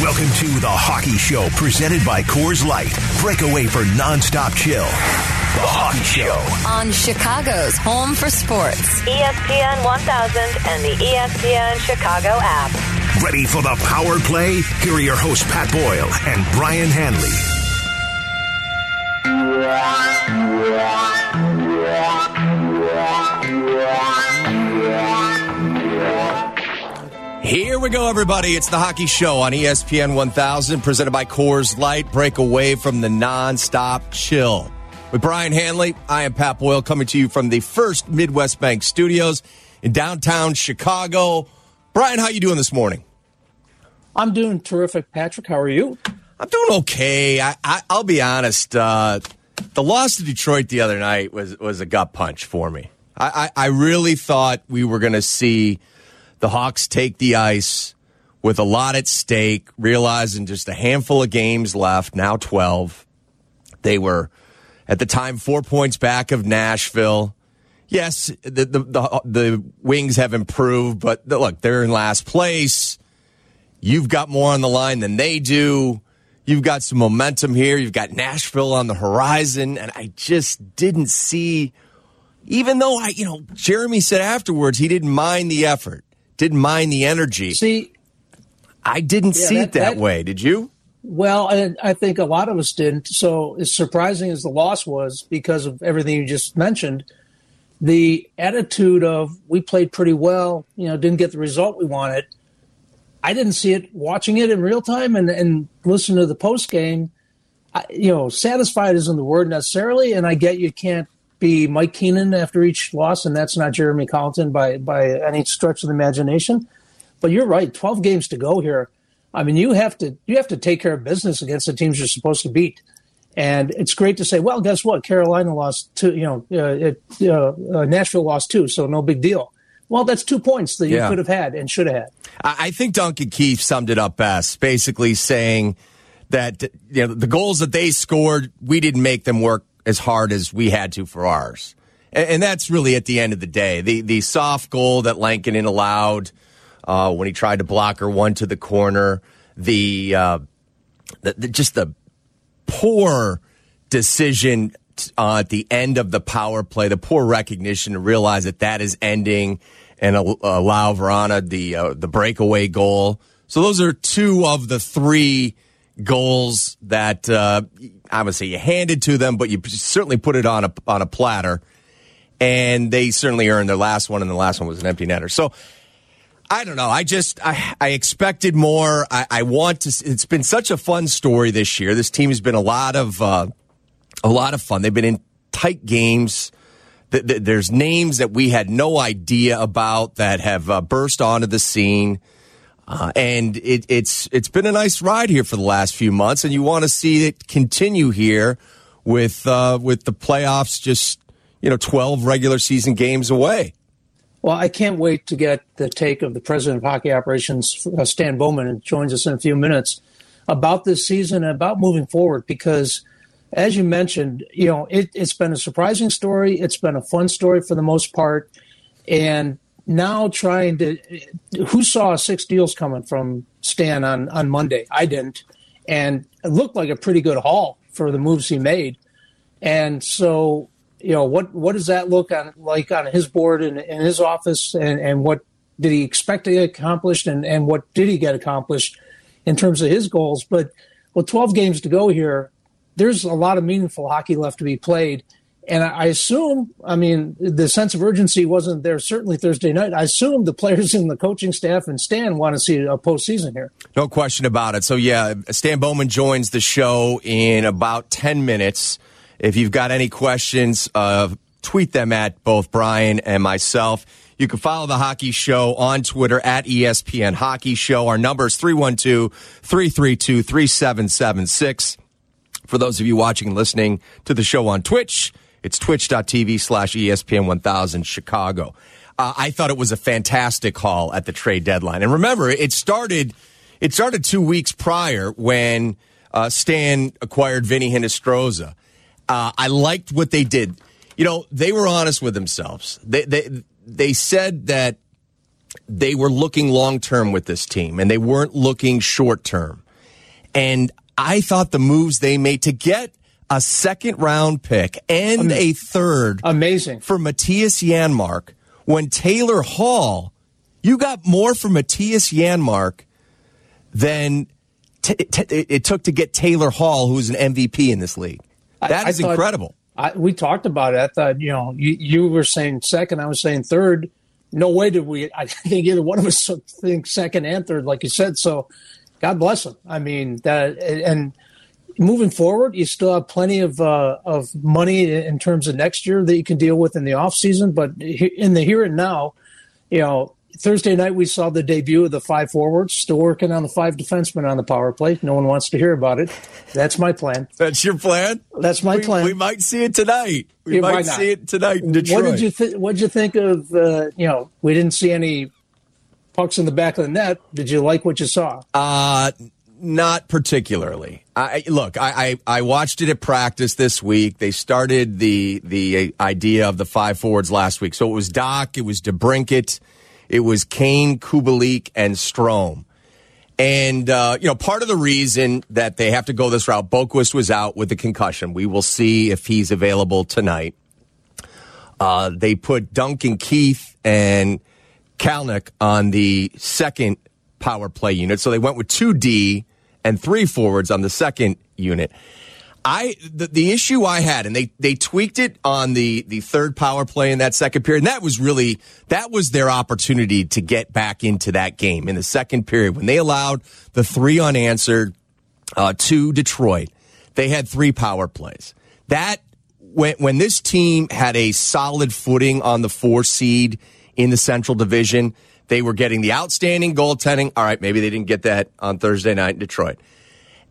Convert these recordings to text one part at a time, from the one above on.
Welcome to the Hockey Show, presented by Coors Light. Break away for nonstop chill. The Hockey Show. on Chicago's Home for Sports. ESPN 1000 and the ESPN Chicago app. Ready for the power play? Here are your hosts, Pat Boyle and Brian Hanley. Here we go, everybody. It's the Hockey Show on ESPN 1000, presented by Coors Light. Break away from the nonstop chill. With Brian Hanley, I am Pat Boyle coming to you from the First Midwest Bank Studios in downtown Chicago. Brian, how you doing this morning? I'm doing terrific, Patrick. How are you? I'm doing okay. I, I, I'll be honest. Uh, the loss to Detroit the other night was was a gut punch for me. I, I, I really thought we were going to see the Hawks take the ice with a lot at stake, realizing just a handful of games left. Now twelve. They were at the time four points back of Nashville. Yes, the the the, the Wings have improved, but look, they're in last place. You've got more on the line than they do. You've got some momentum here. You've got Nashville on the horizon. And I just didn't see, even though I, you know, Jeremy said afterwards he didn't mind the effort, didn't mind the energy. See, I didn't Yeah, see that- it that, that- way. Did you? well, I, I think a lot of us didn't. So, as surprising as the loss was because of everything you just mentioned, the attitude of we played pretty well, you know, didn't get the result we wanted. I didn't see it watching it in real time and, and listen to the post game. I- You know, satisfied isn't the word necessarily, and I get you can't be Mike Keenan after each loss, and that's not Jeremy Colliton by by any stretch of the imagination. But you're right. Twelve games to go here. I mean, you have to you have to take care of business against the teams you're supposed to beat. And it's great to say, well, guess what? Carolina lost two. You know, uh, it, uh, uh, Nashville lost two, so no big deal. Well, that's two points that you Yeah. could have had and should have had. I think Duncan Keith summed it up best, basically saying that you know the goals that they scored, we didn't make them work as hard as we had to for ours, and, and that's really at the end of the day. The the soft goal that Lankinen allowed uh, when he tried to block her one to the corner, the, uh, the, the just the poor decision uh, at the end of the power play, the poor recognition to realize that that is ending and al- allow Vrana the uh, the breakaway goal. So those are two of the three goals that uh, obviously you handed to them, but you certainly put it on a on a platter, and they certainly earned their last one, and the last one was an empty netter. So. I don't know. I just I, I expected more. I, I want to. It's been such a fun story this year. This team has been a lot of uh, a lot of fun. They've been in tight games. Th- th- There's names that we had no idea about that have uh, burst onto the scene, uh, and it, it's it's been a nice ride here for the last few months. And you want to see it continue here with uh, with the playoffs just you know 12 regular season games away. Well, I can't wait to get the take of the president of hockey operations, uh, Stan Bowman, who joins us in a few minutes about this season and about moving forward. Because, as you mentioned, you know it, it's been a surprising story. It's been a fun story for the most part, and now trying to who saw six deals coming from Stan on on Monday? I didn't, and it looked like a pretty good haul for the moves he made. And so, you know, what what does that look on like on his board and in his office, and, and what did he expect to get accomplished, and, and what did he get accomplished in terms of his goals? But with 12 games to go here, there's a lot of meaningful hockey left to be played. And I assume, I mean, the sense of urgency wasn't there certainly Thursday night. I assume the players and the coaching staff and Stan want to see a postseason here. No question about it. So, yeah, Stan Bowman joins the show in about 10 minutes. If you've got any questions, uh, tweet them at both Brian and myself. You can follow the Hockey Show on Twitter at ESPN Hockey Show. Our number is 312 332 3776. For those of you watching and listening to the show on Twitch, it's twitch.tv slash ESPN 1000 Chicago. Uh, I thought it was a fantastic haul at the trade deadline. And remember, it started, it started two weeks prior when uh, Stan acquired Vinny Hinostroza. Uh, I liked what they did. You know, they were honest with themselves. They, they, they said that they were looking long term with this team and they weren't looking short term. And I thought the moves they made to get a second round pick and a third Amazing. for Mattias Janmark when Taylor Hall, you got more for Mattias Janmark than t- t- it took to get Taylor Hall, who's an MVP in this league. That I is thought- incredible. I, we talked about it. I thought, you know, you, you were saying second, I was saying third. No way did we, I think either one of us think second and third, like you said. So God bless him. I mean, that, and moving forward, you still have plenty of, uh, of money in terms of next year that you can deal with in the off season. But in the here and now, you know, Thursday night we saw the debut of the five forwards, still working on the five defensemen on the power play. No one wants to hear about it. That's my plan. That's your plan? That's my we, plan. we might see it tonight. We Yeah, might see it tonight in Detroit. What did you think? What did you think of? Uh, you know, we didn't see any pucks in the back of the net. Did you like what you saw? Uh, not particularly. I look. I, I I watched it at practice this week. They started the the idea of the five forwards last week. So it was Dach, it was DeBrincat, it was Kane, Kubalik, and Strome. And uh, you know, part of the reason that they have to go this route, Boqvist was out with a concussion. We will see if he's available tonight. Uh, they put Duncan Keith and Kalynuk on the second power play unit. So they went with two D and three forwards on the second unit. I the, the issue I had, and they they tweaked it on the the third power play in that second period. And that was really that was their opportunity to get back into that game in the second period when they allowed the three unanswered uh, to Detroit. They had three power plays. That when when this team had a solid footing on the four seed in the Central Division, they were getting the outstanding goaltending. All right, maybe they didn't get that on Thursday night in Detroit.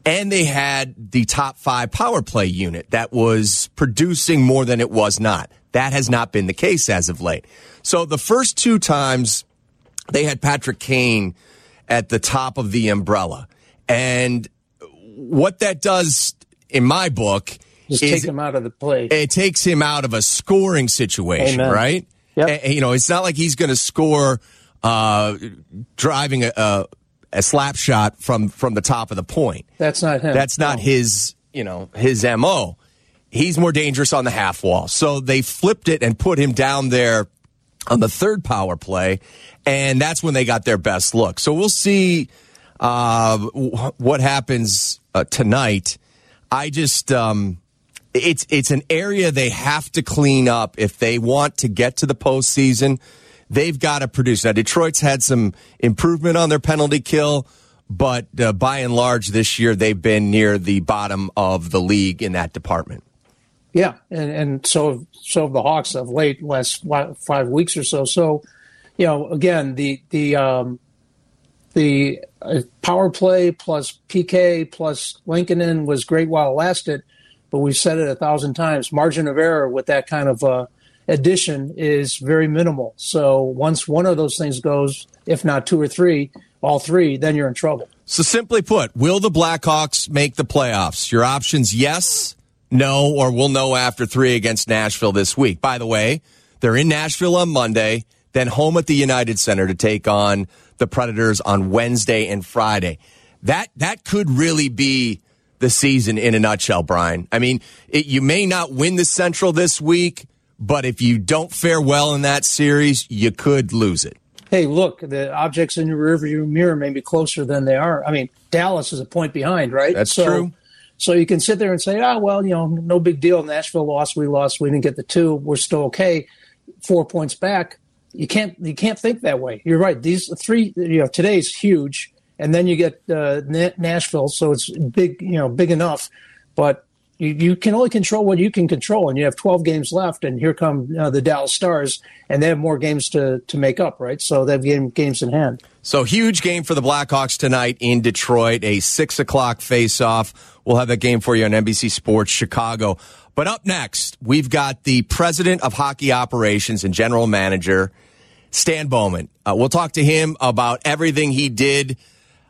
And they had the top five power play unit that was producing more than it was not. That has not been the case as of late. So the first two times they had Patrick Kane at the top of the umbrella. And what that does in my book Just is take him out of the play. it takes him out of a scoring situation, Amen. right? Yep. And, you know, it's not like he's going to score uh, driving a, a, a slap shot from from the top of the point. That's not him. That's not No. his, you know, his mo. He's more dangerous on the half wall. So they flipped it and put him down there on the third power play, and that's when they got their best look. So we'll see uh, what happens uh, tonight. I just um, it's it's an area they have to clean up if they want to get to the postseason. They've got to produce. Now Detroit's had some improvement on their penalty kill, but uh, by and large this year they've been near the bottom of the league in that department. Yeah, and and so so the Hawks of late last five weeks or so. So, you know, again, the the um, the uh, power play plus PK plus Lankinen was great while it lasted, but we've said it a thousand times. Margin of error with that kind of uh, addition is very minimal. So once one of those things goes, if not two or three, all three, then you're in trouble. So simply put, will the Blackhawks make the playoffs? Your options, yes, no, or we'll know after three against Nashville this week. By the way, they're in Nashville on Monday, then home at the United Center to take on the Predators on Wednesday and Friday. That that could really be the season in a nutshell, Brian. I mean, it, you may not win the Central this week, but if you don't fare well in that series, you could lose it. hey, look, the objects in your rearview mirror may be closer than they are. I mean, Dallas is a point behind, right? That's so, true. So you can sit there and say, oh, well, you know, no big deal. Nashville lost, we lost, we didn't get the two, we're still okay. Four points back. You can't you can't think that way. You're right. These three, you know, today's huge, and then you get uh, Nashville, so it's big, you know, big enough, but. You, you can only control what you can control, and you have 12 games left. And here come uh, the Dallas Stars, and they have more games to, to make up, right? So they have game, games in hand. So huge game for the Blackhawks tonight in Detroit, a six o'clock face-off. We'll have that game for you on NBC Sports Chicago. But up next, we've got the president of hockey operations and general manager, Stan Bowman. Uh, we'll talk to him about everything he did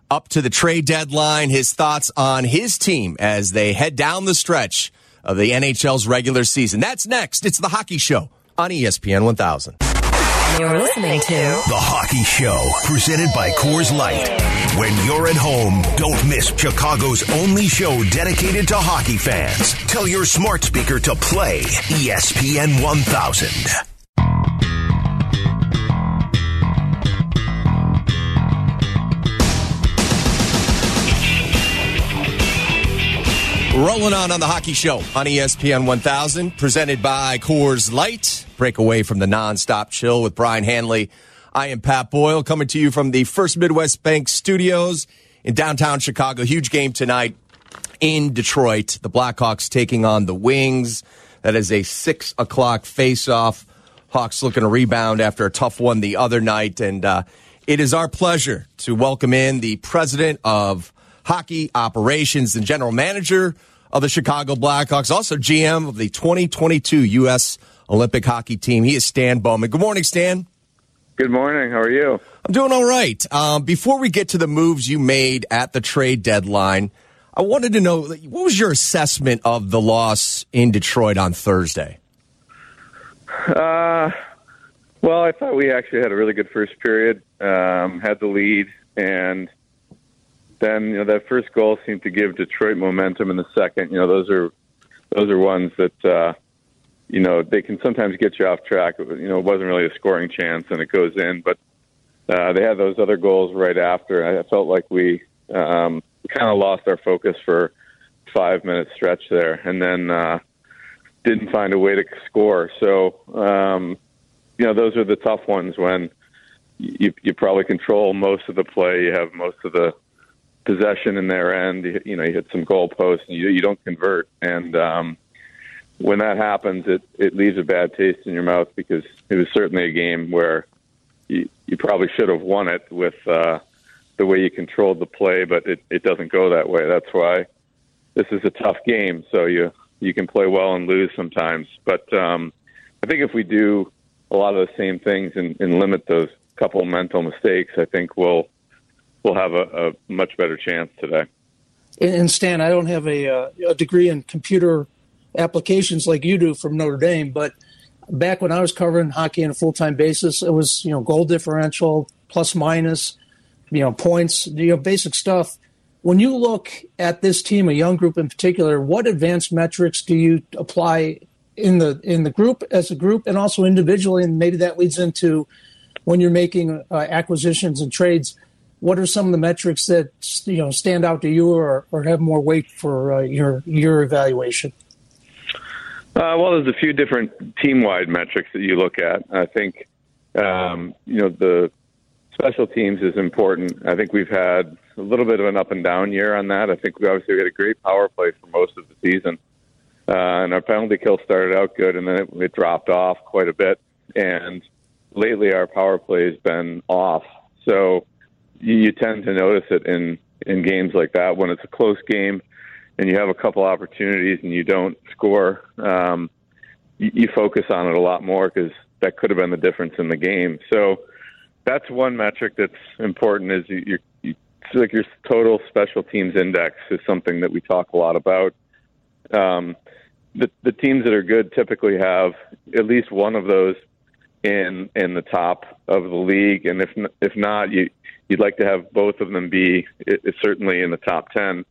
up to the trade deadline, his thoughts on his team as they head down the stretch of the NHL's regular season. That's next. It's the Hockey Show on ESPN 1000. You're listening to The Hockey Show, presented by Coors Light. When you're at home, don't miss Chicago's only show dedicated to hockey fans. Tell your smart speaker to play ESPN 1000. Rolling on on the Hockey Show on ESPN 1000, presented by Coors Light. Break away from the nonstop chill with Brian Hanley. I am Pat Boyle coming to you from the First Midwest Bank Studios in downtown Chicago. Huge game tonight in Detroit. The Blackhawks taking on the Wings. That is a six o'clock face-off. Hawks looking to rebound after a tough one the other night, and uh, it is our pleasure to welcome in the president of hockey operations and general manager of the Chicago Blackhawks, also GM of the 2022 U.S. Olympic hockey team. He is Stan Bowman. Good morning, Stan. Good morning. How are you? I'm doing all right. Um, before we get to the moves you made at the trade deadline, I wanted to know what was your assessment of the loss in Detroit on Thursday? Uh, well, I thought we actually had a really good first period, um, had the lead, and then you know that first goal seemed to give Detroit momentum in the second. You know, those are those are ones that uh, you know they can sometimes get you off track. You know, it wasn't really a scoring chance, and it goes in, but uh, they had those other goals right after. I felt like we um, kind of lost our focus for five minute stretch there, and then uh, didn't find a way to score. So, um, you know, those are the tough ones when you, you probably control most of the play. You have most of the possession in their end. You, know, you hit some goalposts and you, you don't convert. And um, when that happens, it, it leaves a bad taste in your mouth because it was certainly a game where you, you probably should have won it with uh, the way you controlled the play, but it, it doesn't go that way. That's why this is a tough game. So you you can play well and lose sometimes. But um, I think if we do a lot of the same things and, and limit those couple mental mistakes, I think we'll we'll have a, a much better chance today. And, Stan, I don't have a, uh, a degree in computer applications like you do from Notre Dame, but back when I was covering hockey on a full time basis, it was you know goal differential, plus minus, you know points, you know basic stuff. When you look at this team, a young group in particular, what advanced metrics do you apply in the in the group as a group, and also individually? And maybe that leads into when you're making uh, acquisitions and trades. What are some of the metrics that you know stand out to you, or, or have more weight for uh, your your evaluation? Uh, well, there's a few different team-wide metrics that you look at. I think um, you know the special teams is important. I think we've had a little bit of an up and down year on that. I think we obviously had a great power play for most of the season, uh, and our penalty kill started out good, and then it, it dropped off quite a bit. And lately, our power play has been off. So you, tend to notice it in in games like that when it's a close game and you have a couple opportunities and you don't score, um, you, you focus on it a lot more because that could have been the difference in the game. So that's one metric that's important. Is you, you, like your total special teams index is something that we talk a lot about. Um, the, the teams that are good typically have at least one of those in in the top of the league, and if if not, you you'd like to have both of them be it, certainly in the top ten.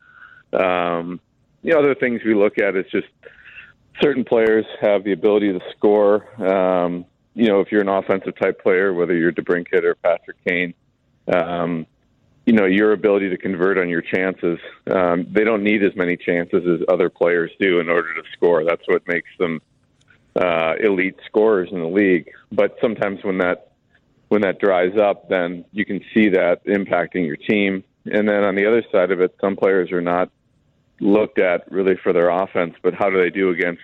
Um, the other things we look at is just certain players have the ability to score. Um, you know, if you're an offensive type player, whether you're DeBrincat or Patrick Kane, um, you know, your ability to convert on your chances. Um, they don't need as many chances as other players do in order to score. That's what makes them uh, elite scorers in the league. But sometimes when that when that dries up, then you can see that impacting your team. And then on the other side of it, some players are not looked at really for their offense, but how do they do against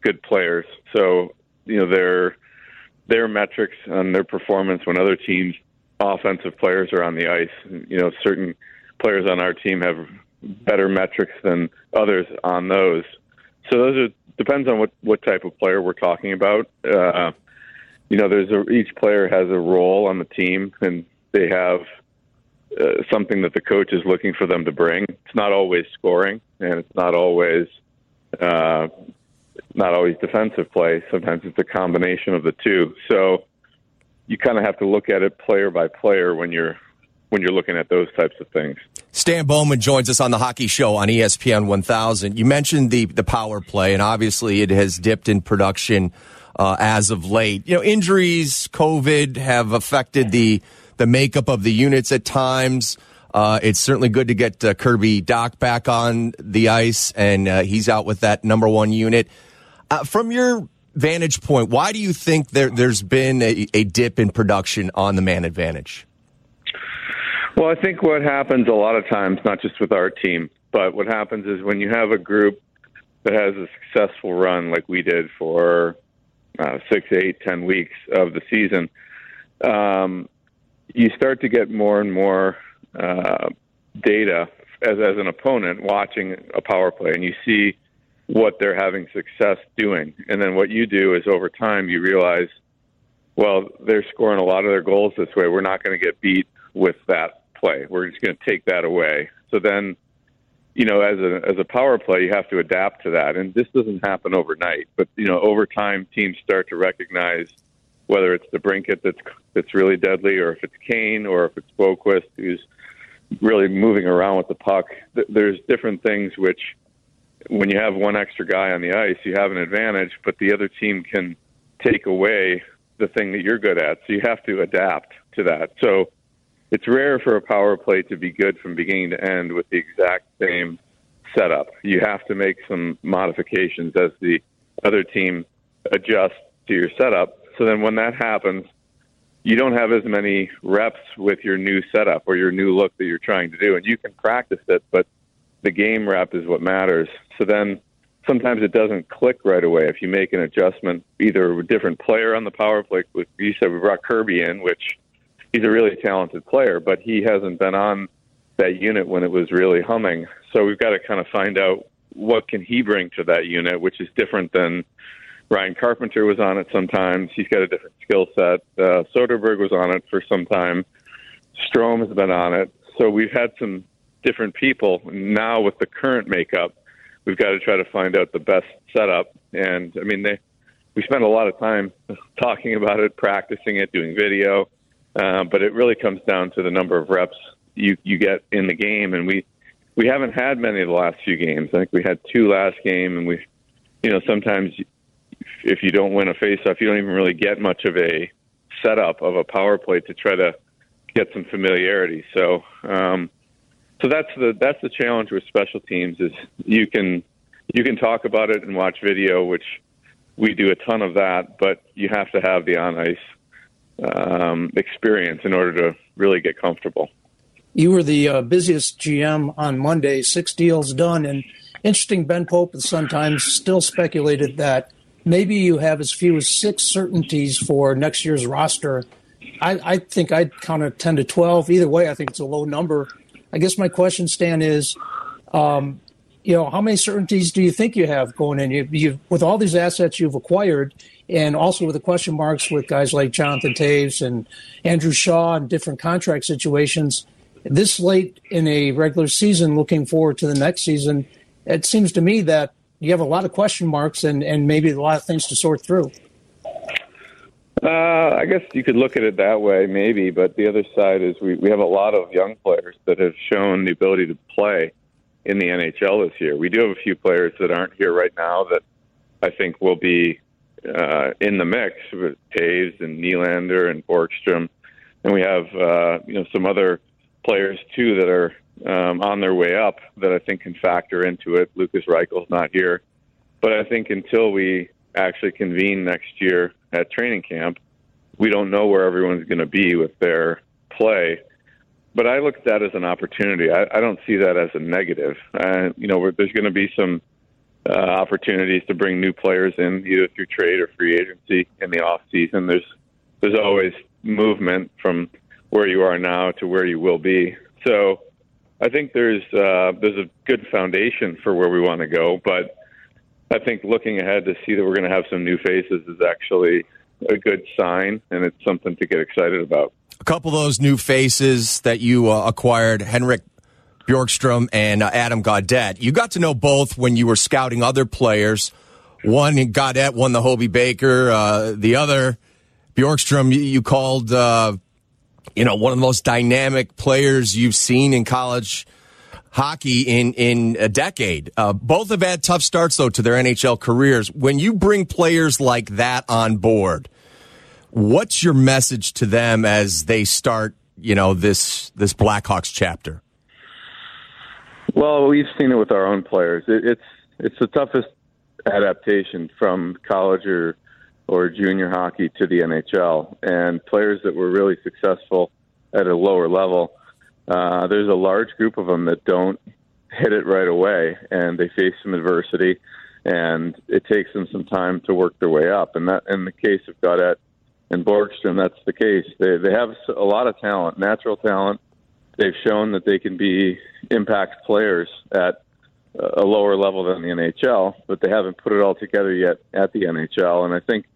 good players? So, you know, their their metrics and their performance when other teams offensive players are on the ice. You know, certain players on our team have better metrics than others on those. So those are depends on what what type of player we're talking about. Uh, you know, there's a, each player has a role on the team, and they have uh, something that the coach is looking for them to bring. It's not always scoring, and it's not always uh, not always defensive play. Sometimes it's a combination of the two. So, you kind of have to look at it player by player when you're when you're looking at those types of things. Stan Bowman joins us on the Hockey Show on ESPN 1000. You mentioned the the power play, and obviously it has dipped in production uh, as of late. You know, injuries, COVID have affected the the makeup of the units at times. Uh, it's certainly good to get uh, Kirby Dach back on the ice, and uh, he's out with that number one unit. Uh, from your vantage point, why do you think there, there's been a, a dip in production on the man advantage? Well, I think what happens a lot of times, not just with our team, but what happens is when you have a group that has a successful run like we did for uh, six, eight, ten weeks of the season, um, you start to get more and more uh, data as as an opponent watching a power play, and you see what they're having success doing. And then what you do is over time you realize, well, they're scoring a lot of their goals this way. We're not going to get beat with that play. We're just going to take that away. So then, you know, as a as a power play, you have to adapt to that. And this doesn't happen overnight, but you know, over time, teams start to recognize whether it's DeBrincat that's that's really deadly, or if it's Kane, or if it's Boqvist who's really moving around with the puck. There's different things which, when you have one extra guy on the ice, you have an advantage, but the other team can take away the thing that you're good at. So you have to adapt to that. So it's rare for a power play to be good from beginning to end with the exact same setup. You have to make some modifications as the other team adjusts to your setup. So then when that happens, you don't have as many reps with your new setup or your new look that you're trying to do. And you can practice it, but the game rep is what matters. So then sometimes it doesn't click right away if you make an adjustment, either a different player on the power play. You said we brought Kirby in, which he's a really talented player, but he hasn't been on that unit when it was really humming. So we've got to kind of find out what can he bring to that unit, which is different than Ryan Carpenter was on it sometimes. He's got a different skill set. Uh, Soderberg was on it for some time. Strome has been on it. So we've had some different people. Now with the current makeup, we've got to try to find out the best setup. And I mean, they, we spent a lot of time talking about it, practicing it, doing video. Uh, but it really comes down to the number of reps you you get in the game, and we we haven't had many of the last few games. I think we had two last game, and we, you know, sometimes if you don't win a faceoff, you don't even really get much of a setup of a power play to try to get some familiarity. So, um, so that's the that's the challenge with special teams is you can you can talk about it and watch video, which we do a ton of that, but you have to have the on ice um, experience in order to really get comfortable. You were the uh, busiest GM on Monday, six deals done. And interesting, Ben Pope the Sun Times still speculated that maybe you have as few as six certainties for next year's roster. I, I think I'd count it 10 to 12. Either way, I think it's a low number. I guess my question, Stan, is um, you know, how many certainties do you think you have going in? You, you, with all these assets you've acquired, and also with the question marks with guys like Jonathan Toews and Andrew Shaw and different contract situations, this late in a regular season, looking forward to the next season, it seems to me that you have a lot of question marks and, and maybe a lot of things to sort through. Uh, I guess you could look at it that way, maybe. But the other side is we, we have a lot of young players that have shown the ability to play in the NHL this year. We do have a few players that aren't here right now that I think will be uh, in the mix with Toews and Nylander and Borgstrom, and we have uh, you know some other players too that are um, on their way up that I think can factor into it. Lukas Reichel's not here, but I think until we actually convene next year at training camp, we don't know where everyone's going to be with their play but I look at that as an opportunity. I, I don't see that as a negative. Uh, you know, there's going to be some uh, opportunities to bring new players in, either through trade or free agency in the off season. There's there's always movement from where you are now to where you will be. So I think there's uh, there's a good foundation for where we want to go. But I think looking ahead to see that we're going to have some new faces is actually a good sign, and it's something to get excited about a couple of those new faces that you uh, acquired, Henrik Borgstrom and uh, Adam Gaudette. You got to know both when you were scouting other players. One, Gaudette won the Hobey Baker. Uh, the other Borgstrom, you called, uh, you know, one of the most dynamic players you've seen in college hockey in in a decade. Uh, both have had tough starts though to their NHL careers. When you bring players like that on board, what's your message to them as they start, you know, this this Blackhawks chapter? Well, we've seen it with our own players. It, it's it's the toughest adaptation from college or or junior hockey to the NHL, and players that were really successful at a lower level. Uh, there's a large group of them that don't hit it right away, and they face some adversity, and it takes them some time to work their way up. And that, in the case of Gaudette and Borgstrom, that's the case. They they have a lot of talent, natural talent. They've shown that they can be impact players at uh, a lower level than the NHL, but they haven't put it all together yet at the NHL. And I think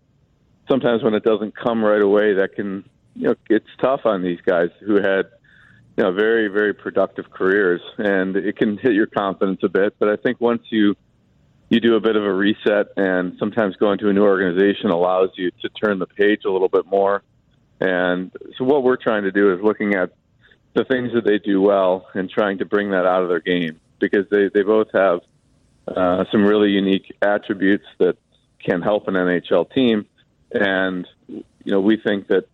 sometimes when it doesn't come right away, that can you know it's tough on these guys who had you know very very productive careers, and it can hit your confidence a bit. But I think once you you do a bit of a reset, and sometimes going to a new organization allows you to turn the page a little bit more. And so what we're trying to do is looking at the things that they do well and trying to bring that out of their game because they, they both have uh, some really unique attributes that can help an NHL team. And, you know, we think that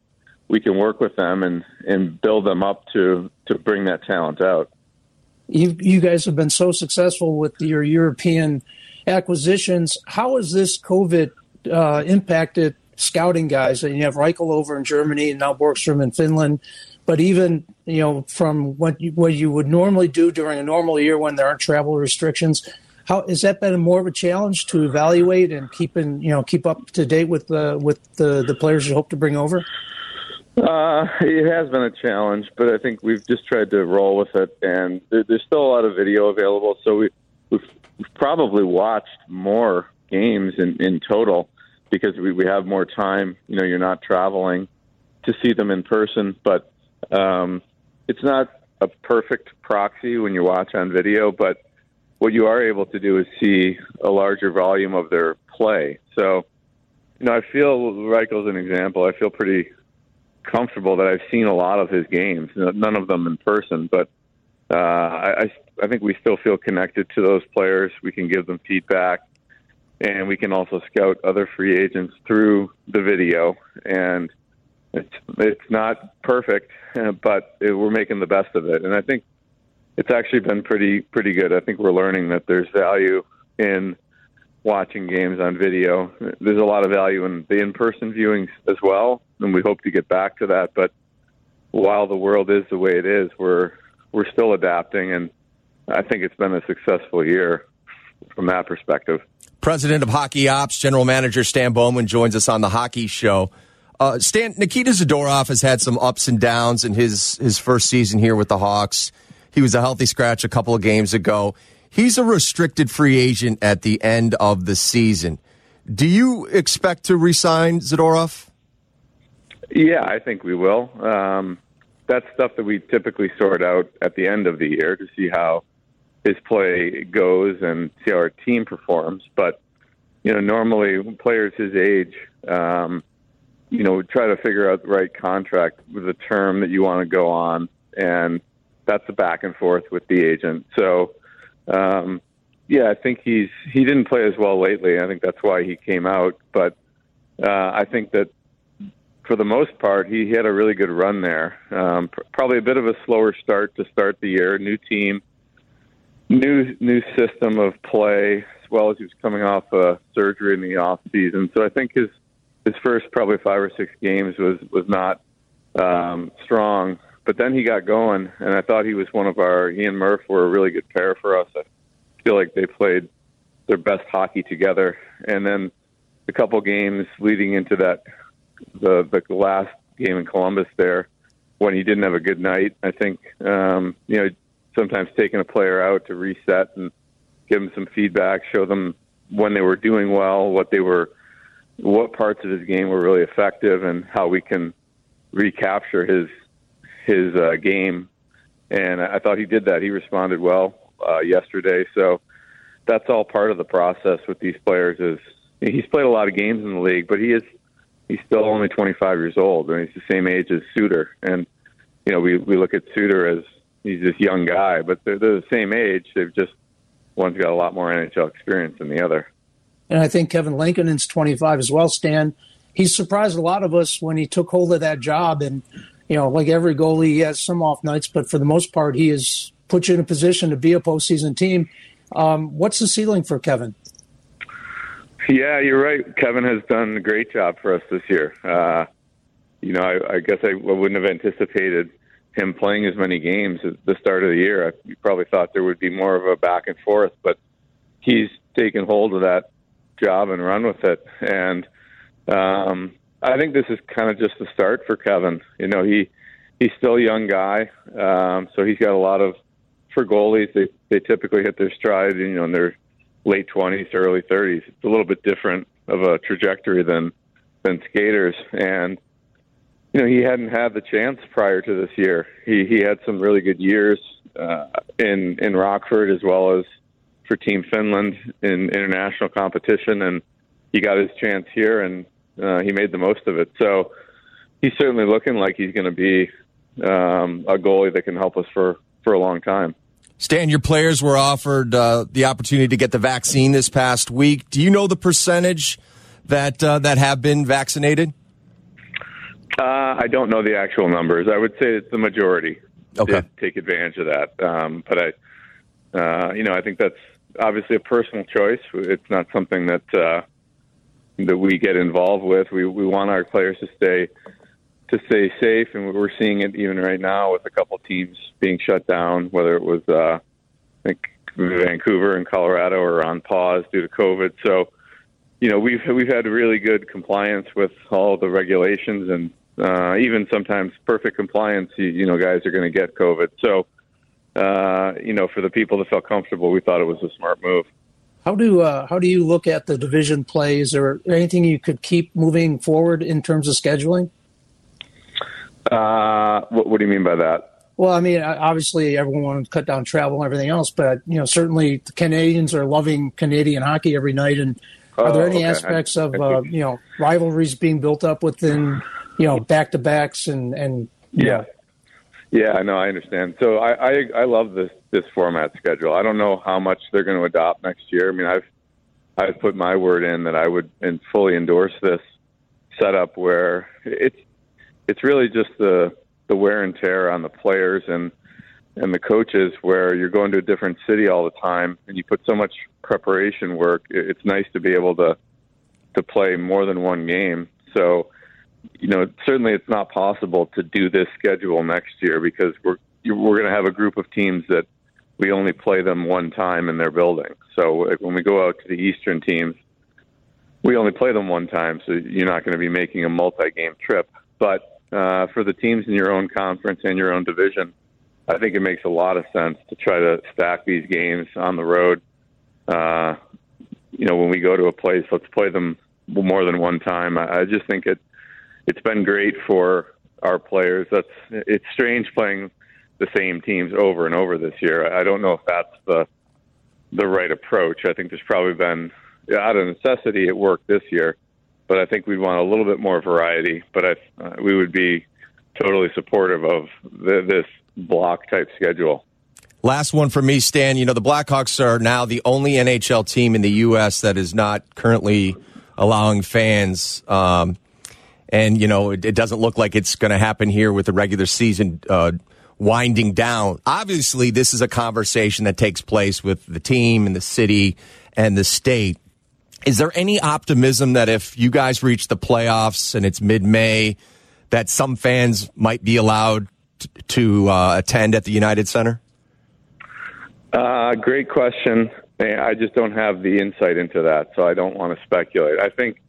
we can work with them and, and build them up to, to bring that talent out. You, you guys have been so successful with your European acquisitions. How has this COVID uh, impacted scouting guys? And you have Reichel over in Germany and now Borgstrom in Finland. But even you know from what you, what you would normally do during a normal year when there aren't travel restrictions, how has that been more of a challenge to evaluate and keep in you know keep up to date with the with the the players you hope to bring over? Uh, it has been a challenge, but I think we've just tried to roll with it, and there, there's still a lot of video available. So we, probably watched more games in, in total because we, we have more time. You know, you're not traveling to see them in person, but um, it's not a perfect proxy when you watch on video, but what you are able to do is see a larger volume of their play. So, you know, I feel Reichel's an example. I feel pretty comfortable that I've seen a lot of his games, none of them in person, but uh, I, I think we still feel connected to those players. We can give them feedback, and we can also scout other free agents through the video. And it's it's not perfect, but it, we're making the best of it. And I think it's actually been pretty pretty good. I think we're learning that there's value in watching games on video. There's a lot of value in the in-person viewings as well, and we hope to get back to that. But while the world is the way it is, we're we're still adapting, and I think it's been a successful year from that perspective. President of Hockey Ops, General Manager Stan Bowman joins us on the Hockey Show. Uh, Stan Nikita Zadorov has had some ups and downs in his his first season here with the Hawks. He was a healthy scratch a couple of games ago. He's a restricted free agent at the end of the season. Do you expect to resign Zadorov? Yeah, I think we will. Um, that's stuff that we typically sort out at the end of the year to see how his play goes and see how our team performs. But you know, normally players his age, um, you know, try to figure out the right contract with the term that you want to go on, and that's a back and forth with the agent. So, um, yeah, I think he's he didn't play as well lately. I think that's why he came out. But uh, I think that for the most part, he, had a really good run there. Um, pr- probably a bit of a slower start to start the year. New team, new new system of play, as well as he was coming off a surgery in the off season. So I think his his first probably five or six games was was not um, strong, but then he got going, and I thought he was one of our. He and Murph were a really good pair for us. I feel like they played their best hockey together, and then a couple games leading into that the the last game in Columbus there when he didn't have a good night. I think um, you know sometimes taking a player out to reset and give them some feedback, show them when they were doing well, what they were what parts of his game were really effective and how we can recapture his his uh, game. And I thought he did that. He responded well uh, yesterday. So that's all part of the process with these players. Is he's played a lot of games in the league, but he is he's still only 25 years old, and he's the same age as Suter. And you know, we we look at Suter as he's this young guy, but they're, they're the same age. They've just one's got a lot more NHL experience than the other. And I think Kevin Lankinen's 25 as well, Stan. He surprised a lot of us when he took hold of that job. And, you know, like every goalie, he has some off nights, but for the most part, he has put you in a position to be a postseason team. Um, what's the ceiling for Kevin? Yeah, you're right. Kevin has done a great job for us this year. Uh, you know, I, I guess I wouldn't have anticipated him playing as many games at the start of the year. I probably thought there would be more of a back and forth, but he's taken hold of that job and run with it. And um, I think this is kind of just the start for Kevin. You know, he he's still a young guy, um, so he's got a lot of for goalies. They they typically hit their stride, you know, in their late twenties, early thirties. It's a little bit different of a trajectory than than skaters, and you know he hadn't had the chance prior to this year. He he had some really good years uh, in in Rockford as well as for Team Finland in international competition, and he got his chance here, and uh, he made the most of it. So he's certainly looking like he's going to be um, a goalie that can help us for for a long time. Stan, your players were offered uh, the opportunity to get the vaccine this past week. Do you know the percentage that uh, that have been vaccinated? Uh, I don't know the actual numbers. I would say it's the majority okay. did take advantage of that. Um, but I, uh, you know, I think that's obviously a personal choice. It's not something that uh, that we get involved with. We we want our players to stay to stay safe, and we're seeing it even right now with a couple teams being shut down. Whether it was uh, I think Vancouver and Colorado are on pause due to COVID. So, you know, we've we've had really good compliance with all the regulations, and uh, even sometimes perfect compliance. You, you know, guys are going to get COVID. So uh, you know, for the people that felt comfortable, we thought it was a smart move. How do uh, how do you look at the division plays, or anything you could keep moving forward in terms of scheduling? Uh, what, what do you mean by that? Well, I mean, obviously everyone wants to cut down travel and everything else, but you know, certainly the Canadians are loving Canadian hockey every night. And are there any oh, okay. aspects of uh, you know rivalries being built up within you know back to backs and and yeah, know, yeah, I know, I understand. So I, I I love this this format schedule. I don't know how much they're going to adopt next year. I mean, I've I've put my word in that I would and fully endorse this setup where it's it's really just the the wear and tear on the players and and the coaches where you're going to a different city all the time and you put so much preparation work. It's nice to be able to to play more than one game. So you know, certainly it's not possible to do this schedule next year because we're we're going to have a group of teams that we only play them one time in their building. So when we go out to the Eastern teams, we only play them one time. So you're not going to be making a multi-game trip. But uh, for the teams in your own conference and your own division, I think it makes a lot of sense to try to stack these games on the road. Uh, you know, when we go to a place, let's play them more than one time. I, I just think it it's been great for our players. That's it's strange playing the same teams over and over this year. I don't know if that's the the right approach. I think there's probably been out of necessity it worked this year, but I think we'd want a little bit more variety. But I, uh, we would be totally supportive of the, this block type schedule. Last one for me, Stan. You know, the Blackhawks are now the only NHL team in the U.S. that is not currently allowing fans um, and you know it, it doesn't look like it's going to happen here with the regular season uh, winding down. Obviously, this is a conversation that takes place with the team and the city and the state. Is there any optimism that if you guys reach the playoffs and it's mid-May, that some fans might be allowed to, to uh, attend at the United Center? Uh, great question. I just don't have the insight into that, so I don't want to speculate. I think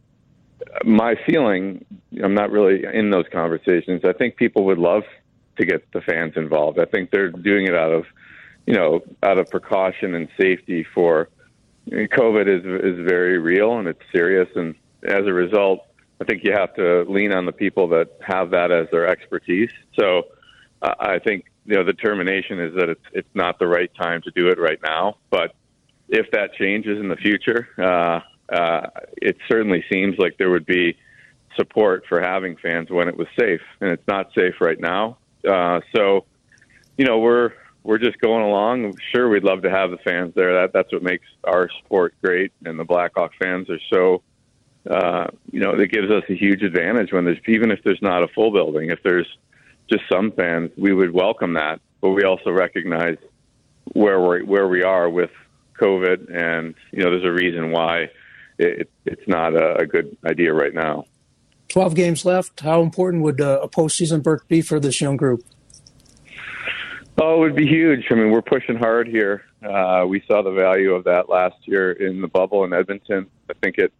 my feeling, I'm not really in those conversations. I think people would love to get the fans involved. I think they're doing it out of, you know, out of precaution and safety for COVID is is very real and it's serious, and as a result, I think you have to lean on the people that have that as their expertise. So, uh, I think you know the determination is that it's it's not the right time to do it right now, but if that changes in the future. Uh, uh, it certainly seems like there would be support for having fans when it was safe, and it's not safe right now. Uh, so, you know, we're we're just going along. Sure, we'd love to have the fans there. That that's what makes our sport great, and the Blackhawk fans are so. Uh, you know, it gives us a huge advantage when there's even if there's not a full building. If there's just some fans, we would welcome that. But we also recognize where we where we are with COVID, and you know, there's a reason why it, it's not a, a good idea right now. 12 games left. How important would uh, a postseason berth be for this young group? Oh, it would be huge. I mean, we're pushing hard here. Uh, we saw the value of that last year in the bubble in Edmonton. I think it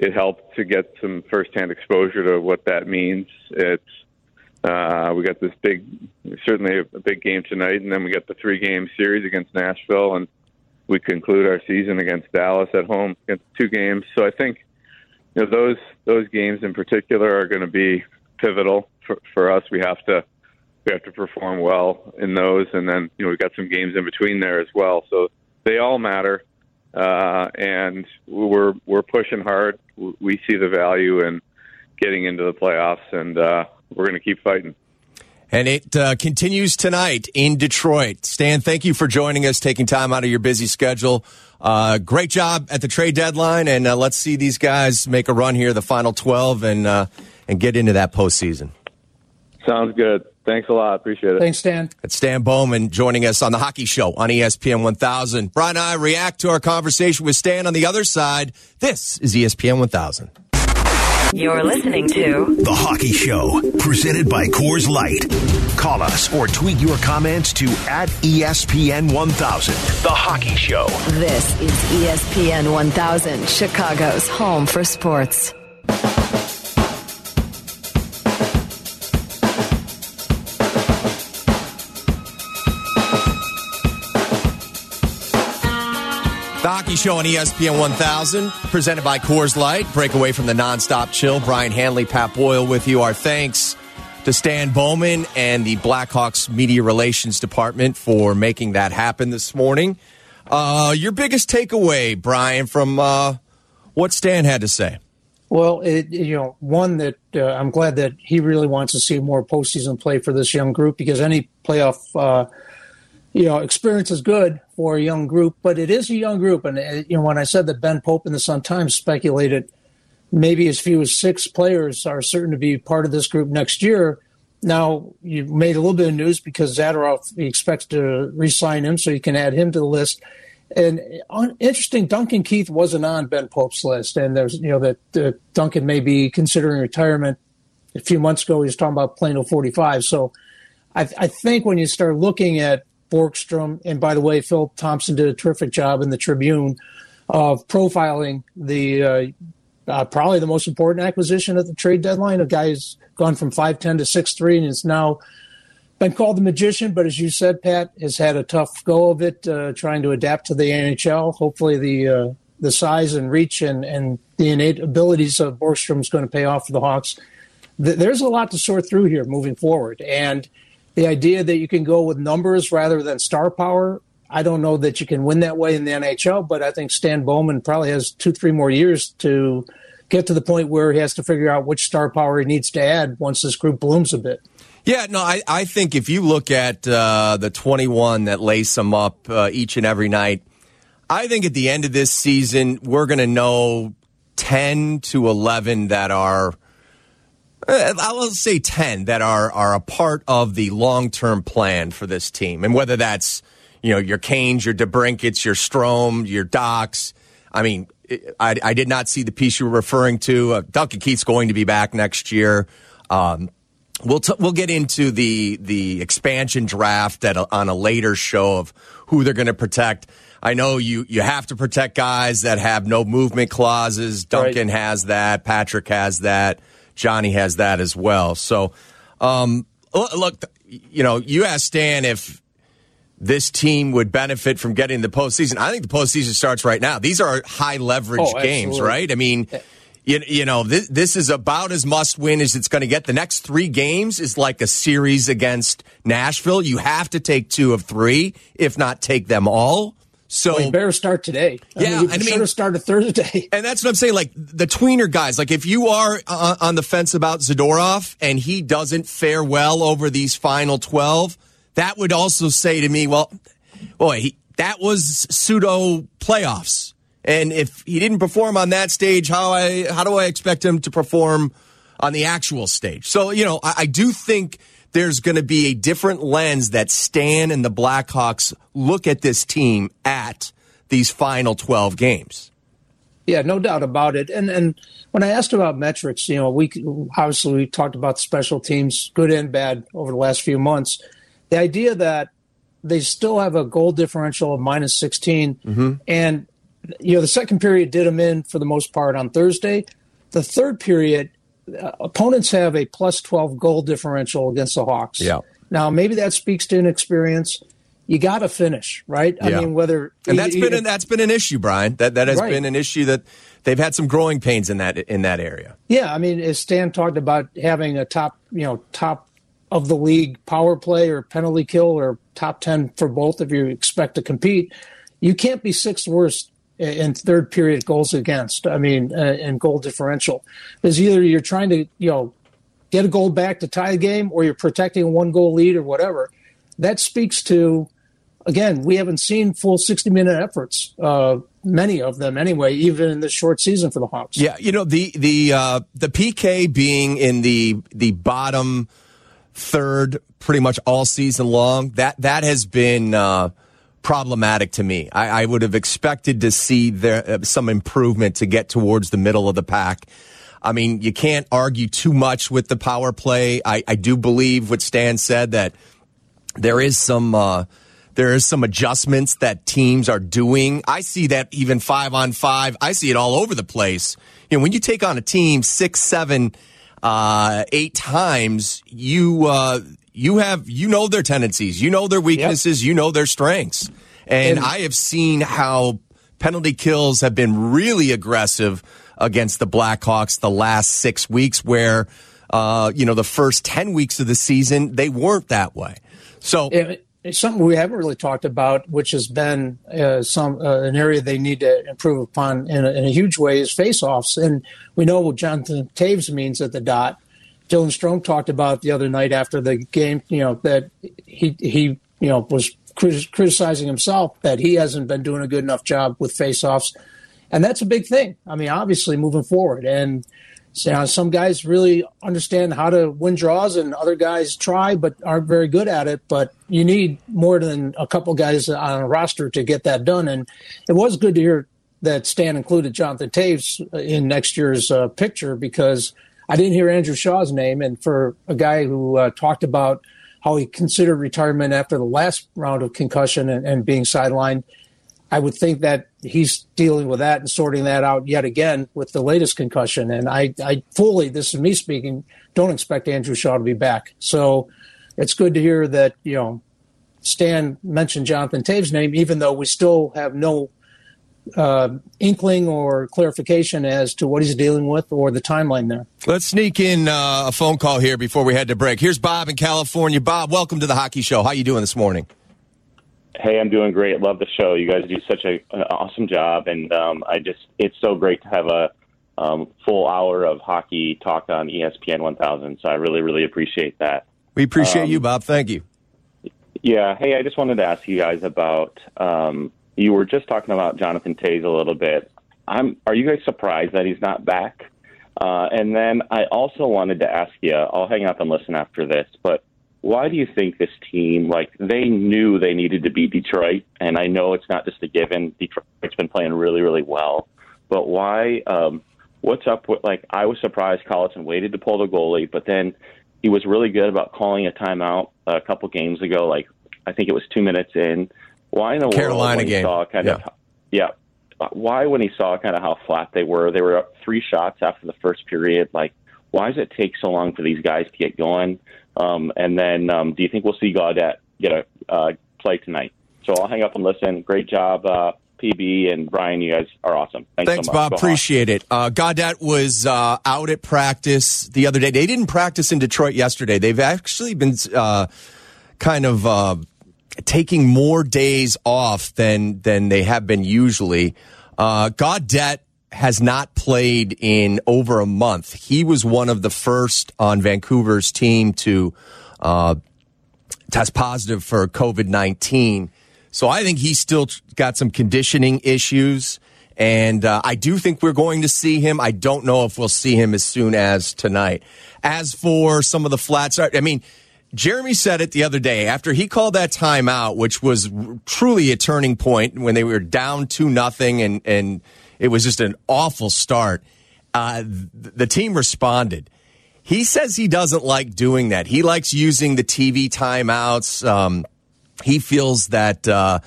it helped to get some firsthand exposure to what that means. It's uh, we got this big, certainly a big game tonight, and then we got the three game series against Nashville, and we conclude our season against Dallas at home against two games. So I think you know those those games in particular are going to be pivotal for, for us. We have to we have to perform well in those, and then you know we've got some games in between there as well. So they all matter, uh, and we're we're pushing hard. We see the value in getting into the playoffs, and uh, we're going to keep fighting. And it uh, continues tonight in Detroit. Stan, thank you for joining us, taking time out of your busy schedule. Uh, great job at the trade deadline, and uh, let's see these guys make a run here, the final 12, and, uh, and get into that postseason. Sounds good. Thanks a lot. Appreciate it. Thanks, Stan. It's Stan Bowman joining us on the Hockey Show on ESPN 1000. Brian and I react to our conversation with Stan on the other side. This is ESPN 1000. You're listening to The Hockey Show, presented by Coors Light. Call us or tweet your comments to at ESPN 1000. The Hockey Show. This is ESPN 1000, Chicago's home for sports. Show on ESPN 1000, presented by Coors Light. Break away from the nonstop chill. Brian Hanley, Pat Boyle with you. Our thanks to Stan Bowman and the Blackhawks Media Relations Department for making that happen this morning. Uh, your biggest takeaway, Brian, from uh, what Stan had to say? Well, it, you know, one that uh, I'm glad that he really wants to see more postseason play for this young group because any playoff, uh, you know, experience is good for a young group. But it is a young group, and uh, you know, when I said that Ben Pope in the Sun Times speculated maybe as few as six players are certain to be part of this group next year. Now you made a little bit of news because Zadorov he expects to re-sign him, so you can add him to the list. And on, interesting, Duncan Keith wasn't on Ben Pope's list, and there's you know that uh, Duncan may be considering retirement. A few months ago, he was talking about playing till 45. So, I, I think when you start looking at Borgstrom, and by the way, Phil Thompson did a terrific job in the Tribune of profiling the uh, uh, probably the most important acquisition at the trade deadline. A guy who's gone from 5'10 to 6'3 and is now been called the magician, but as you said, Pat has had a tough go of it, uh, trying to adapt to the NHL. Hopefully, the uh, the size and reach and, and the innate abilities of Borgstrom is going to pay off for the Hawks. Th- there's a lot to sort through here moving forward, and the idea that you can go with numbers rather than star power. I don't know that you can win that way in the NHL, but I think Stan Bowman probably has two, three more years to get to the point where he has to figure out which star power he needs to add once this group blooms a bit. Yeah, no, I, I think if you look at uh, the 21 that lace them up uh, each and every night, I think at the end of this season, we're going to know 10 to 11 that are, I'll say 10 that are, are a part of the long term plan for this team. And whether that's, you know, your Kanes, your DeBrincats, your Strome, your Dachs. I mean, I, I did not see the piece you were referring to. Uh, Duncan Keith's going to be back next year. Um, We'll t- we'll get into the the expansion draft at a, on a later show of who they're going to protect. I know you you have to protect guys that have no movement clauses. Duncan Right. has that. Patrick has that. Johnny has that as well. So, um, look, you know, you asked Stan if this team would benefit from getting the postseason. I think the postseason starts right now. These are high leverage Oh, games, right? I mean, you, you know, this, this is about as must win as it's going to get. The next three games is like a series against Nashville. You have to take two of three, if not take them all. So well, better start today. I yeah, mean, I should mean, have started Thursday. And that's what I'm saying. Like the tweener guys, like if you are uh, on the fence about Zadorov and he doesn't fare well over these final 12, that would also say to me, well, boy, he, that was pseudo playoffs. And if he didn't perform on that stage, how I how do I expect him to perform on the actual stage? So you know, I, I do think there's going to be a different lens that Stan and the Blackhawks look at this team at these final 12 games. Yeah, no doubt about it. And and when I asked about metrics, you know, we obviously we talked about special teams, good and bad, over the last few months. The idea that they still have a goal differential of minus 16, Mm-hmm. and you know the second period did them in for the most part on Thursday. The third period, opponents have a plus 12 goal differential against the Hawks. Yeah. Now maybe that speaks to inexperience. You got to finish, right? Yeah. I mean, whether And that's been either- an, that's been an issue, Brian. That that has Right. been an issue that they've had some growing pains in that in that area. Yeah, I mean, as Stan talked about having a top, you know, top of the league power play or penalty kill or top 10 for both if you expect to compete, you can't be sixth worst in third period goals against. I mean, uh, in goal differential. is either you're trying to, you know, get a goal back to tie a game or you're protecting a one goal lead or whatever. That speaks to, again, we haven't seen full 60 minute efforts, uh, many of them anyway, even in this short season for the Hawks. Yeah, you know the the uh, the PK being in the the bottom third pretty much all season long. That that has been uh, problematic to me. I, I would have expected to see there uh, some improvement to get towards the middle of the pack. I mean, you can't argue too much with the power play. I, I do believe what Stan said that there is some uh, there is some adjustments that teams are doing. I see that even five on five. I see it all over the place. You know, when you take on a team six, seven, uh, eight times, you uh, you have you know their tendencies, you know their weaknesses, you know their strengths, and, And- I have seen how penalty kills have been really aggressive against the Blackhawks the last six weeks, where uh, you know the first ten weeks of the season they weren't that way. So It- it's something we haven't really talked about, which has been uh, some uh, an area they need to improve upon in a, in a huge way is face-offs, and we know what Jonathan Toews means at the dot. Dylan Strome talked about the other night after the game, you know that he he you know was crit- criticizing himself that he hasn't been doing a good enough job with face-offs, and that's a big thing. I mean, obviously moving forward, and so, you know, some guys really understand how to win draws, and other guys try but aren't very good at it. But you need more than a couple guys on a roster to get that done. And it was good to hear that Stan included Jonathan Toews in next year's uh, picture because I didn't hear Andrew Shaw's name. And for a guy who uh, talked about how he considered retirement after the last round of concussion and, and being sidelined, I would think that he's dealing with that and sorting that out yet again with the latest concussion. And I, I fully, this is me speaking, don't expect Andrew Shaw to be back. So it's good to hear that, you know, Stan mentioned Jonathan Toews' name, even though we still have no uh, inkling or clarification as to what he's dealing with or the timeline there. Let's sneak in uh, a phone call here before we head to break. Here's Bob in California. Bob, welcome to the Hockey Show. How you doing this morning? Hey, I'm doing great. Love the show. You guys do such a, an awesome job, and um, I just it's so great to have a um, full hour of hockey talk on ESPN 1000. So I really, really appreciate that. We appreciate you, Bob. Thank you. Yeah. Hey, I just wanted to ask you guys about. Um, you were just talking about Jonathan Toews a little bit. I'm. Are you guys surprised that he's not back? Uh, and then I also wanted to ask you. I'll hang up and listen after this, but why do you think this team, like they knew they needed to beat Detroit, and I know it's not just a given. Detroit's been playing really, really well, but why? Um, what's up with like? I was surprised Colliton waited to pull the goalie, but then he was really good about calling a timeout a couple games ago. Like I think it was two minutes in. Why in the Carolina world when game. saw kind of yeah. Why when he saw kind of how flat they were, they were up three shots after the first period. Like, why does it take so long for these guys to get going? Um, and then, um, do you think we'll see Gaudette get a uh, play tonight? So I'll hang up and listen. Great job, uh, PB and Brian. You guys are awesome. Thanks, Thanks, so much. Bob. Go. Appreciate it. Uh, Gaudette was uh, out at practice the other day. They didn't practice in Detroit yesterday. They've actually been uh, kind of uh, taking more days off than than they have been usually. Uh, Gaudette has not played in over a month. He was one of the first on Vancouver's team to uh, test positive for COVID 19. So I think he's still got some conditioning issues. And uh, I do think we're going to see him. I don't know if we'll see him as soon as tonight. As for some of the flats, I mean, Jeremy said it the other day after he called that timeout, which was truly a turning point when they were down to nothing and, and it was just an awful start. Uh, the team responded. He says he doesn't like doing that. He likes using the TV timeouts. Um, he feels that, uh,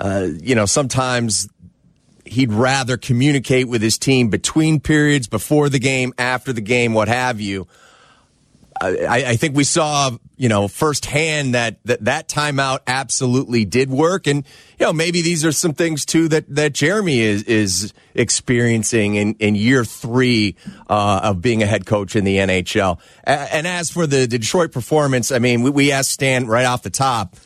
uh, you know, sometimes he'd rather communicate with his team between periods, before the game, after the game, what have you. I, I, think we saw, you know, firsthand that, that that timeout absolutely did work. And, you know, maybe these are some things too that, that Jeremy is, is experiencing in, in year three, uh, of being a head coach in the NHL. And as for the Detroit performance, I mean, we, we asked Stan right off the top,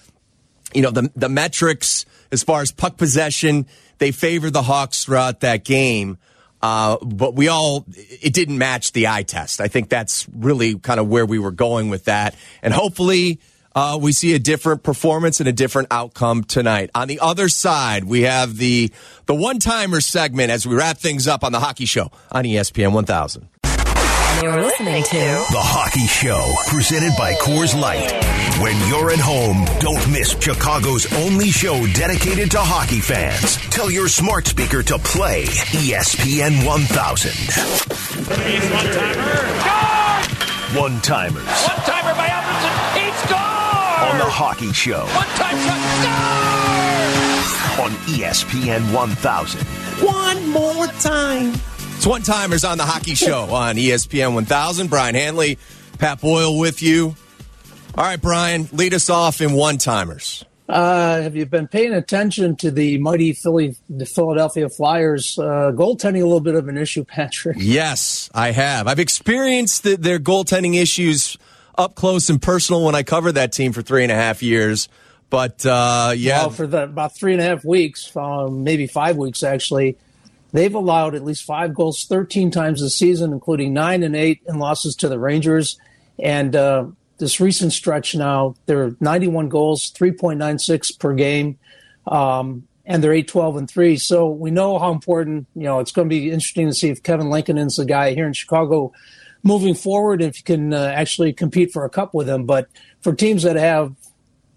you know, the, the metrics as far as puck possession, they favored the Hawks throughout that game. Uh, but we all, it didn't match the eye test. I think that's really kind of where we were going with that. And hopefully, uh, we see a different performance and a different outcome tonight. On the other side, we have the the one timer segment as we wrap things up on the Hockey Show on ESPN 1000. You're listening to The Hockey Show, presented by Coors Light. When you're at home, don't miss Chicago's only show dedicated to hockey fans. Tell your smart speaker to play ESPN 1000. one timer. One timers One timer by Alfredsson. He scores. on The Hockey Show One time shot. on ESPN 1000. One more time. It's one timers on the Hockey Show on ESPN 1000. Brian Hanley, Pat Boyle with you. All right, Brian, lead us off in one timers. Uh, have you been paying attention to the mighty Philly, the Philadelphia Flyers uh, goaltending? A little bit of an issue, Patrick. Yes, I have. I've experienced the, their goaltending issues up close and personal when I covered that team for three and a half years. But uh, yeah, Well, for the, about three and a half weeks, um, maybe five weeks actually, they've allowed at least five goals 13 times this season, including nine and eight in losses to the Rangers. And uh, this recent stretch now, they're 91 goals, 3.96 per game, um, and they're 8 12 and 3. So we know how important, you know, it's going to be interesting to see if Kevin Lankinen is the guy here in Chicago moving forward, if you can uh, actually compete for a cup with him. But for teams that have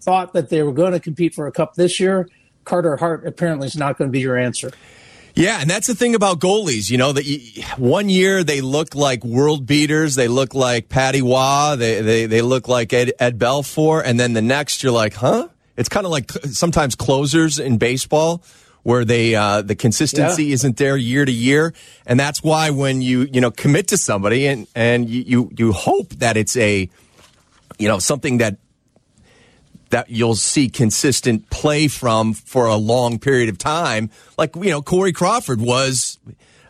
thought that they were going to compete for a cup this year, Carter Hart apparently is not going to be your answer. Yeah, and that's the thing about goalies. You know that you, one year they look like world beaters, they look like Patrick Roy, they they they look like Ed, Ed Belfour, and then the next you're like, huh? It's kind of like sometimes closers in baseball where they uh, the consistency Yeah. isn't there year to year, and that's why when you you know commit to somebody and and you you, you hope that it's a you know something that that you'll see consistent play from for a long period of time. Like, you know, Corey Crawford was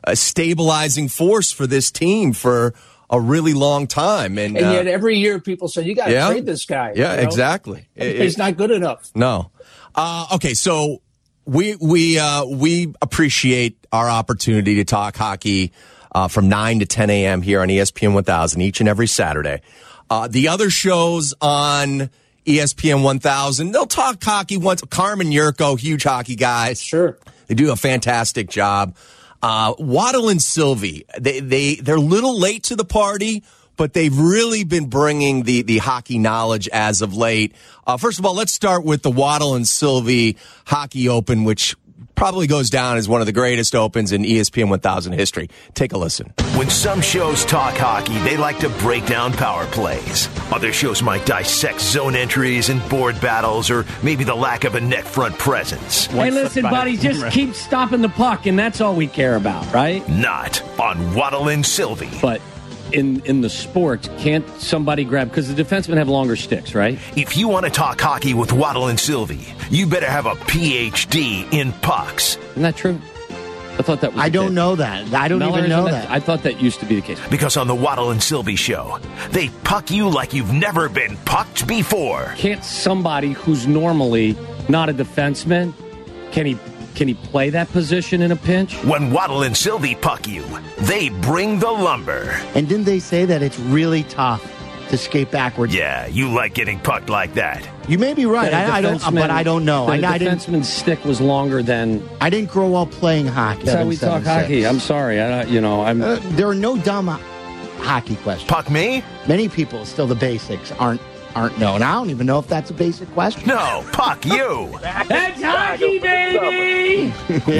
a stabilizing force for this team for a really long time. And, And uh, yet every year people say, you got to yeah. trade this guy. Yeah, you know? exactly. It- He's not good enough. No. Uh, okay, so we we uh, we appreciate our opportunity to talk hockey uh, from nine to ten a.m. here on ESPN 1000 each and every Saturday. Uh, the other shows on ESPN 1000, they'll talk hockey once. Carmen Jurko, huge hockey guys. Sure. They do a fantastic job. Uh, Waddle and Silvy, they, they, they're a little late to the party, but they've really been bringing the, the hockey knowledge as of late. Uh, first of all, let's start with the Waddle and Silvy Hockey Open, which probably goes down as one of the greatest opens in ESPN 1000 history. Take a listen. When some shows talk hockey, they like to break down power plays. Other shows might dissect zone entries and board battles, or maybe the lack of a net front presence. Hey, listen, buddy, just keep stopping the puck, and that's all we care about, right? Not on Waddle and Silvy. But in in the sport, can't somebody grab because the defensemen have longer sticks, right? If you want to talk hockey with Waddle and Silvy, you better have a PhD in pucks. Isn't that true? I thought that was. I don't case. know that. I don't Meller, even know isn't that. I thought that used to be the case. Because on the Waddle and Silvy show, they puck you like you've never been pucked before. Can't somebody who's normally not a defenseman can he can he play that position in a pinch? When Waddle and Silvy puck you, they bring the lumber. and didn't they say that it's really tough to skate backwards? Yeah, you like getting pucked like that. You may be right. That a I, I don't, defenseman- but I don't know. I, that a I defenseman's stick was longer than. I didn't grow up playing hockey. That's how we Seven, talk seven, hockey. I'm sorry. I don't- you know I'm. Uh, there are no dumb hockey questions. Puck me? Many people still the basics aren't aren't known. I don't even know if that's a basic question. No, puck you. That's hockey, baby!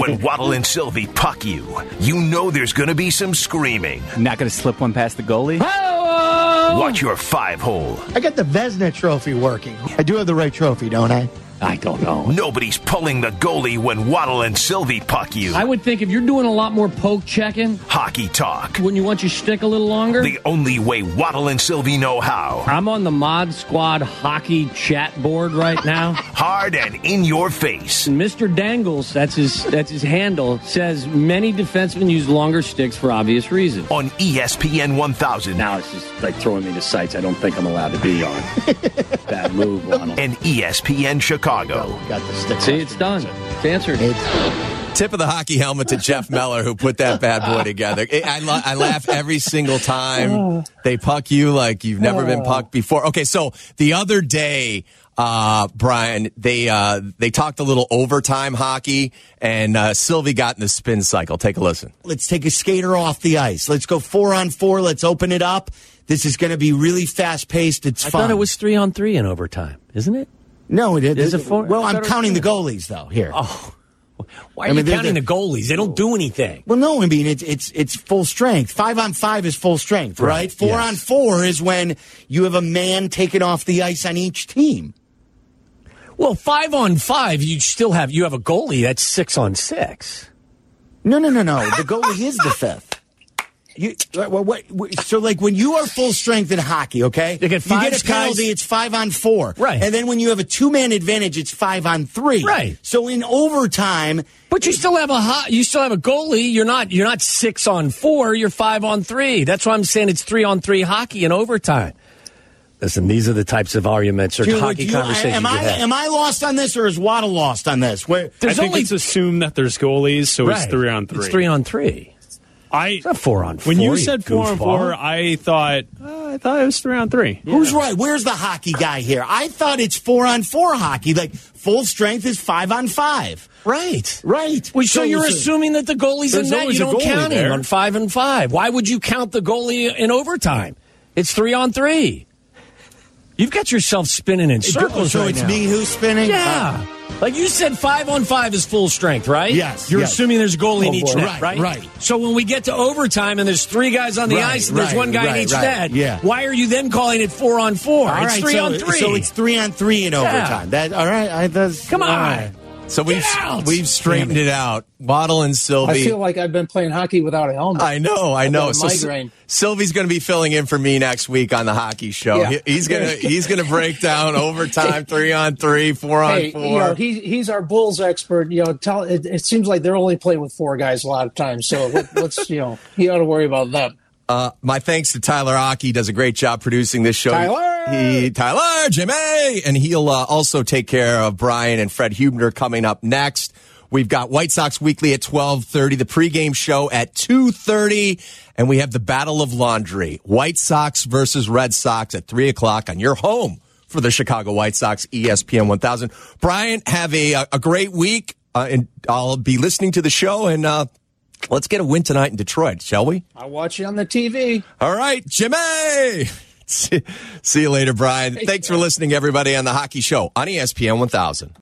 when Waddle and Silvy puck you, you know there's going to be some screaming. Not going to slip one past the goalie? Watch your five hole. I got the Vesna trophy working. I do have the right trophy, don't I? I don't know. Nobody's pulling the goalie when Waddle and Silvy puck you. I would think if you're doing a lot more poke checking, Hockey talk. when you want your stick a little longer. The only way Waddle and Silvy know how. I'm on the Mod Squad hockey chat board right now. Hard and in your face. And Mr. Dangles, that's his that's his handle, says many defensemen use longer sticks for obvious reasons. On ESPN 1000 Now it's just like throwing me to sites I don't think I'm allowed to be on. Bad move, Ronald. and ESPN Chicago. Got the stick. See, it's done. It's answered. It's Tip of the hockey helmet to Jeff Meller, who put that bad boy together. I, I, la- I laugh every single time they puck you like you've never been pucked before. Okay, so the other day, uh, Brian, they uh, they talked a little overtime hockey, and uh, Silvy got in the spin cycle. Take a listen. let's take a skater off the ice. Let's go four on four. Let's open it up. This is going to be really fast paced. It's fun. I fun. thought it was three on three in overtime, isn't it? No, it is. It four? Well, I'm thought it was counting the goalies though here. Oh, why are I mean, you counting the- the goalies? They don't do anything. Well, no, I mean it's it's it's full strength. Five on five is full strength, right? Right, Four yes. on four is when you have a man taken off the ice on each team. Well, five on five, you still have you have a goalie that's six on six. No, no, no, no. The goalie is the fifth. You, well, what, what- so like when you are full strength in hockey, okay, You get you get a penalty, guys- it's five on four, Right. And then when you have a two man advantage, it's five on three, Right. So in overtime, But you still have a hot, you still have a goalie. You're not you're not six on four. You're five on three. That's why I'm saying it's three on three hockey in overtime. Listen, these are the types of arguments or do- hockey you- conversations am you I have. am I lost on this or is Waddle lost on this? Where I There's think only it's assumed that there's goalies, so it's three on three. It's three on three. I It's not four on when four, you you said four on four, I thought uh, I thought it was three on three. Who's right? Where's the hockey guy here? I thought it's four on four hockey. Like full strength is five on five. Right. Right. Well, so, you're assuming that the goalie's in There's net. You don't goalie count him on five and five. Why would you count the goalie in overtime? It's three on three. You've got yourself spinning in circles So right it's now. me who's spinning. Yeah. Like you said, five on five is full strength, right? Yes, You're yes. assuming there's a goalie in Oh, each boy. net, Right, right? right. So when we get to overtime and there's three guys on the Right, ice and there's right, one guy right, in each right. net, Yeah. why are you then calling it four on four? All it's right, three so, on three. So it's three on three in overtime. That all right? I, that's, Come on. All right. So we've out! we've straightened it out. Waddle and Silvy. I feel like I've been playing hockey without a helmet. I know, I I've know. So migraine. Silvy's going to be filling in for me next week on the hockey show. Yeah. He- he's gonna he's gonna break down overtime, three on three, four on four. you know, he, he's our Bulls expert. You know, tell it, it seems like they're only playing with four guys a lot of times. So let, let's, you know, you ought to worry about that. Uh, my thanks to Tyler Aki. Does a great job producing this show. Tyler! He, Tyler, Jimmy! And he'll uh, also take care of Brian and Fred Hubner coming up next. We've got White Sox Weekly at 1230, the pregame show at 230, and we have the Battle of Laundry. White Sox versus Red Sox at 3 o'clock on your home for the Chicago White Sox, ESPN 1000. Brian, have a, a great week, uh, and I'll be listening to the show, and uh, let's get a win tonight in Detroit, shall we? I'll watch you on the TV. All right, Jimmy. See you later, Brian. Thanks for listening, everybody, on the Hockey Show on ESPN 1000.